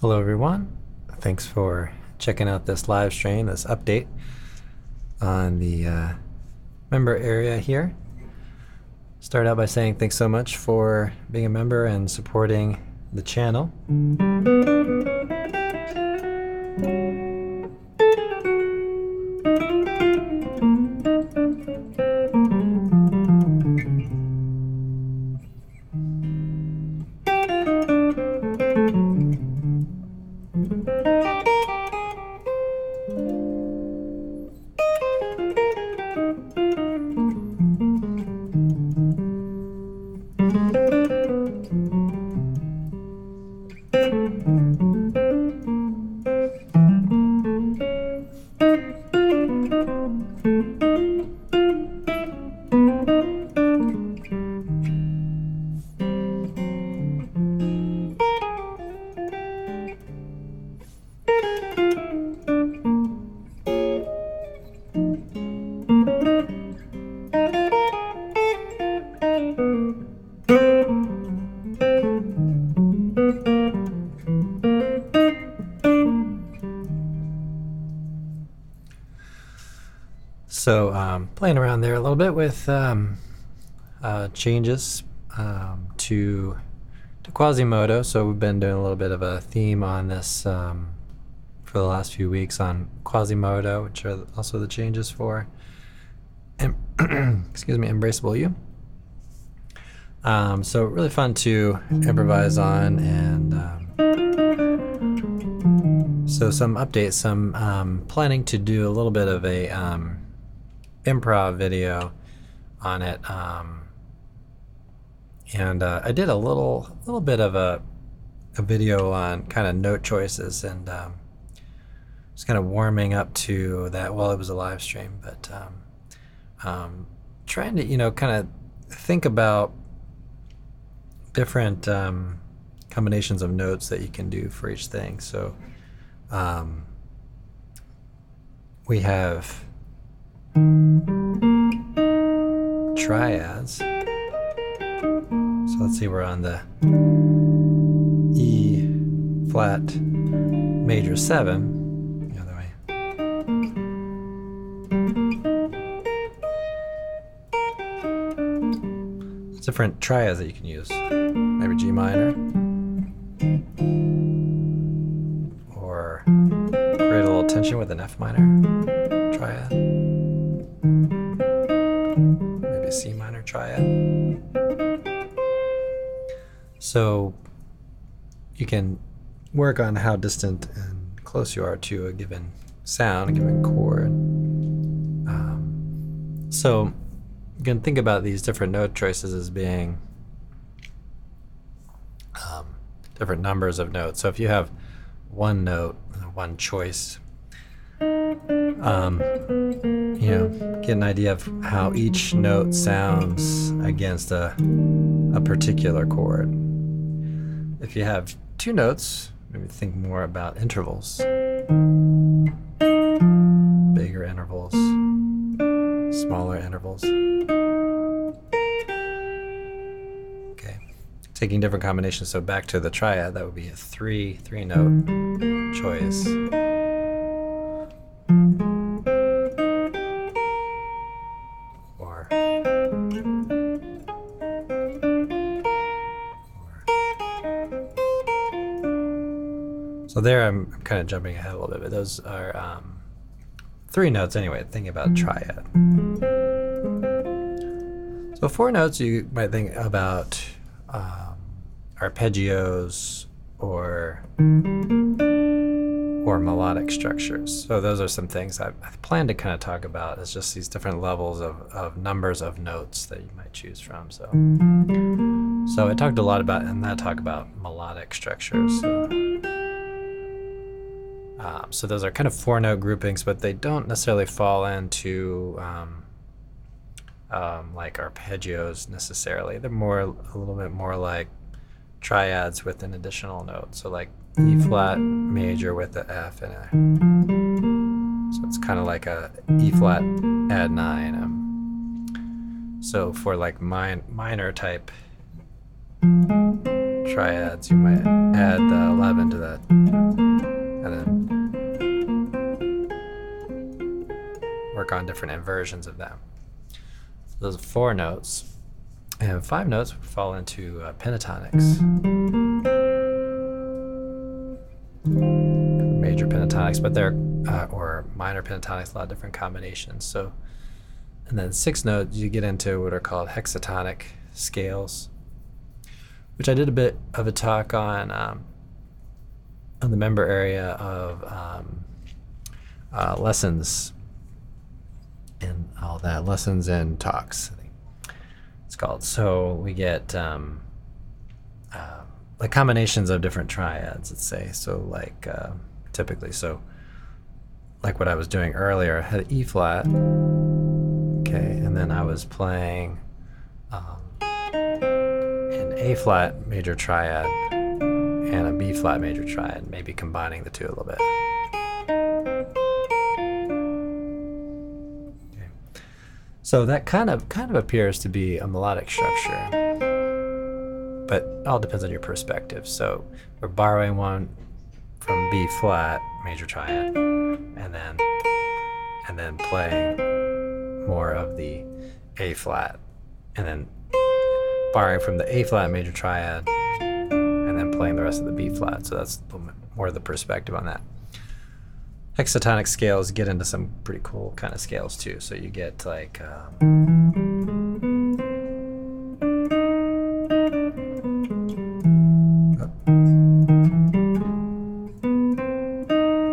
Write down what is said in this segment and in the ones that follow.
Hello, everyone. Thanks for checking out this live stream, this update on the uh, member area here. Start out by saying thanks so much for being a member and supporting the channel. So, um, playing around there a little bit with um, uh, changes um, to to Quasimodo. So we've been doing a little bit of a theme on this um, for the last few weeks on Quasimodo, which are also the changes for em- excuse me, Embraceable You. Um, so really fun to improvise on and. Um, so some updates. Some planning to do a little bit of a improv video on it, um, and uh, I did a little little bit of a a video on kind of note choices and um, just kind of warming up to that while it was a live stream, but um, um, trying to you know kind of think about different um, combinations of notes that you can do for each thing. So um, we have triads. So let's see, we're on the E flat major 7. The other way. Different triads that you can use. Maybe G minor. Or create a little tension with an F minor So you can work on how distant and close you are to a given sound, a given chord. Um, so you can think about these different note choices as being um, different numbers of notes. So if you have one note, one choice, um, you know, get an idea of how each note sounds against a, a particular chord. If you have two notes, maybe think more about intervals, bigger intervals, smaller intervals. Okay, taking different combinations. So back to the triad, that would be a three three note choice. So there I'm, I'm kind of jumping ahead a little bit, but those are um, three notes anyway. Think about triad. So four notes you might think about um, arpeggios or or melodic structures. So those are some things I, I plan to kind of talk about. It's just these different levels of, of numbers of notes that you might choose from. So so I talked a lot about in that talk about melodic structures. So, um, so those are kind of four note groupings, but they don't necessarily fall into um, um, like arpeggios necessarily. They're more a little bit more like triads with an additional note. So like E flat major with the F and a. So it's kind of like a E flat add nine. Um, so for like min- minor type triads, you might add the 11 to that. And then work on different inversions of them. Those are four notes. And five notes would fall into uh, pentatonics. Major pentatonics, but they're, uh, or minor pentatonics, a lot of different combinations. So, and then six notes, you get into what are called hexatonic scales, which I did a bit of a talk on um, on the member area of um, uh, lessons that lessons and talks. It's called. So we get um, uh, like combinations of different triads. Let's say so like uh, typically so like what I was doing earlier. I had E flat. Okay, and then I was playing um, an A flat major triad and a B flat major triad, maybe combining the two a little bit. So that kind of kind of appears to be a melodic structure, but all depends on your perspective. So we're borrowing one from B flat major triad, and then and then playing more of the A flat, and then borrowing from the A flat major triad, and then playing the rest of the B flat. So that's more of the perspective on that. Hexatonic scales get into some pretty cool kind of scales too. So you get like. Um,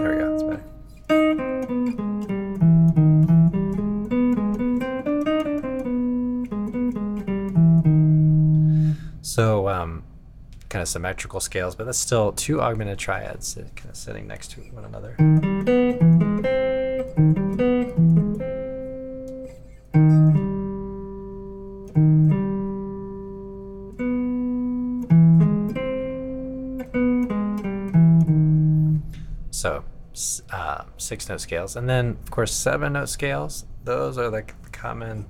there we go. So, um, of symmetrical scales, but that's still two augmented triads kind of sitting next to one another. So, uh, six note scales. And then, of course, seven note scales. Those are like the common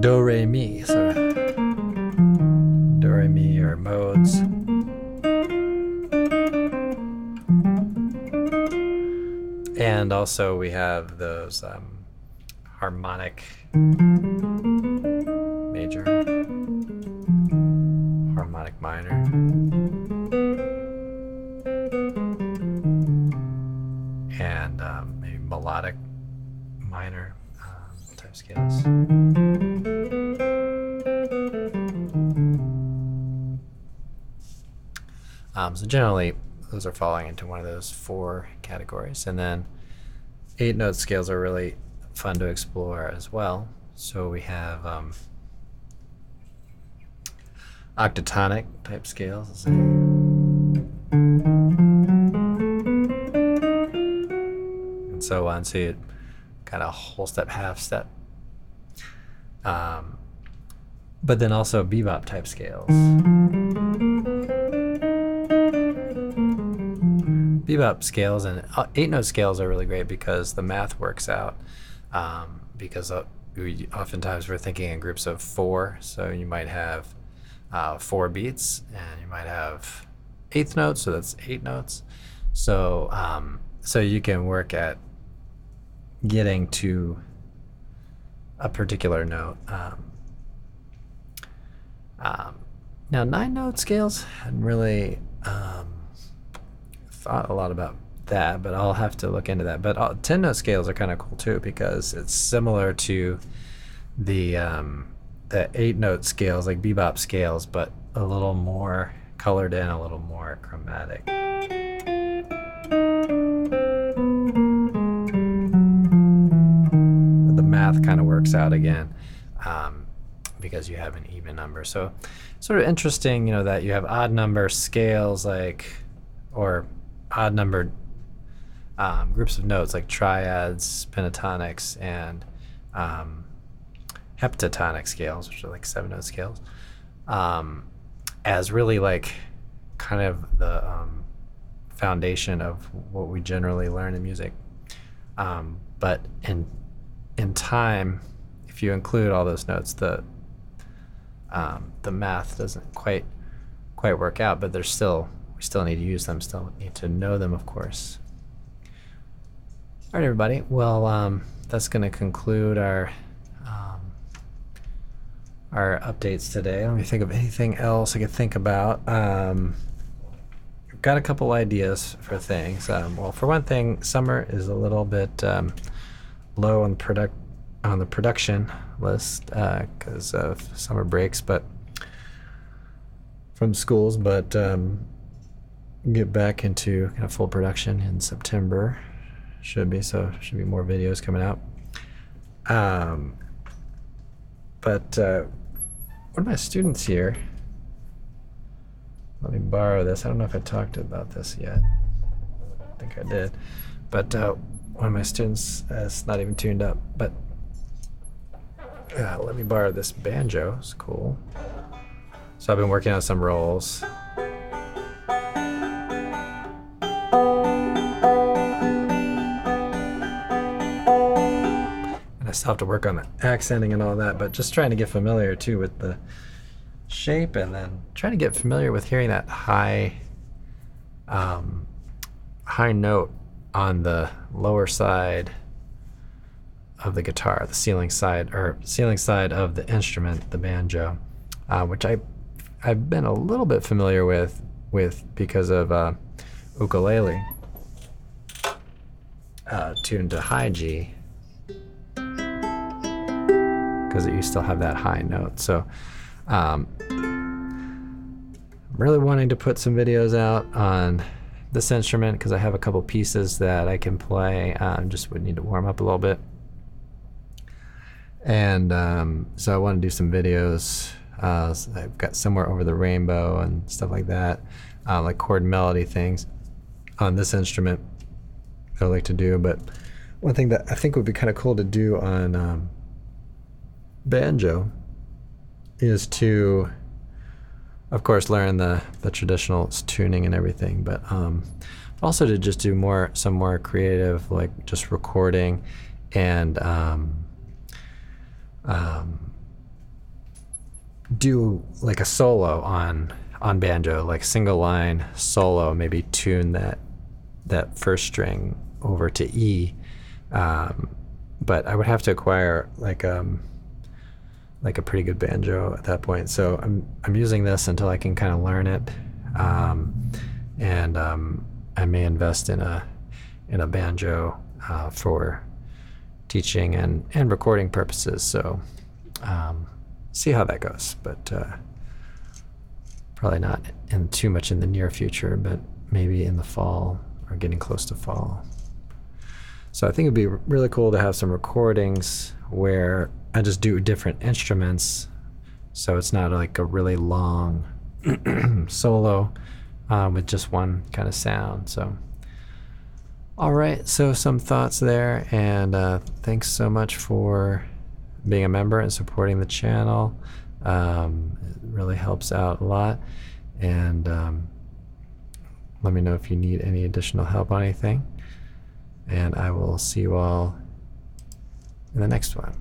do, re, mi do, re, mi or modes. And also, we have those um, harmonic major, harmonic minor. and um, maybe melodic minor um, type scales. So generally, those are falling into one of those four categories, and then eight note scales are really fun to explore as well. So we have um, octatonic type scales. and so on. So you kind of whole step, half step. Um, but then also bebop type scales. Bebop scales and uh, eight note scales are really great because the math works out. Um, because uh, we, oftentimes we're thinking in groups of four, so you might have uh, four beats, and you might have eighth notes, so that's eight notes. So um, so you can work at getting to a particular note. Um, um, now, nine note scales, hadn't really um, thought a lot about that, but I'll have to look into that. But uh, 10 note scales are kind of cool too because it's similar to the, um, the eight note scales, like bebop scales, but a little more colored in, a little more chromatic. the math kind of works out again um, because you have an even number. So, sort of interesting, you know, that you have odd number scales like, or odd numbered um, groups of notes like triads, pentatonics, and um, heptatonic scales, which are like seven note scales, um, as really like kind of the um, foundation of what we generally learn in music. Um, but in in time, if you include all those notes, the um, the math doesn't quite quite work out, but there's still we still need to use them, still need to know them, of course. All right, everybody. Well, um, that's going to conclude our um, our updates today. Let me think of anything else I could think about. Um, I've got a couple ideas for things. Um, well, for one thing, summer is a little bit um, low on product on the production list because uh, of summer breaks, but from schools. But um, get back into kind of full production in September. Should be so. Should be more videos coming out. Um, but uh, one of my students here. Let me borrow this. I don't know if I talked about this yet. I think I did. But uh, one of my students is not even tuned up. But uh, let me borrow this banjo. It's cool. So I've been working on some rolls. Still have to work on the accenting and all that, but just trying to get familiar too with the shape and then trying to get familiar with hearing that high um, high note on the lower side of the guitar, the ceiling side or ceiling side of the instrument, the banjo, uh, which I I've been a little bit familiar with with because of uh, ukulele uh, tuned to high G because you still have that high note. So um, I'm really wanting to put some videos out on this instrument because I have a couple pieces that I can play. Um, just would need to warm up a little bit. And um, so I want to do some videos. Uh, so I've got somewhere over the rainbow and stuff like that, uh, like chord melody things on this instrument. I like to do, but one thing that I think would be kind of cool to do on um, banjo is to, of course, learn the the traditional tuning and everything, but um, also to just do more some more creative, like just recording and um, um, do like a solo on on banjo, like single line solo, maybe tune that that first string over to E. Um, but I would have to acquire like um like a pretty good banjo at that point. So I'm I'm using this until I can kind of learn it, um, and um, I may invest in a in a banjo uh, for teaching and and recording purposes. So um, see how that goes, but uh, probably not in too much in the near future, but maybe in the fall or getting close to fall. So I think it'd be really cool to have some recordings where I just do different instruments. So it's not like a really long solo um, with just one kind of sound. So, all right. So some thoughts there, and uh, thanks so much for being a member and supporting the channel. Um, it really helps out a lot. And um, let me know if you need any additional help on anything. And I will see you all in the next one.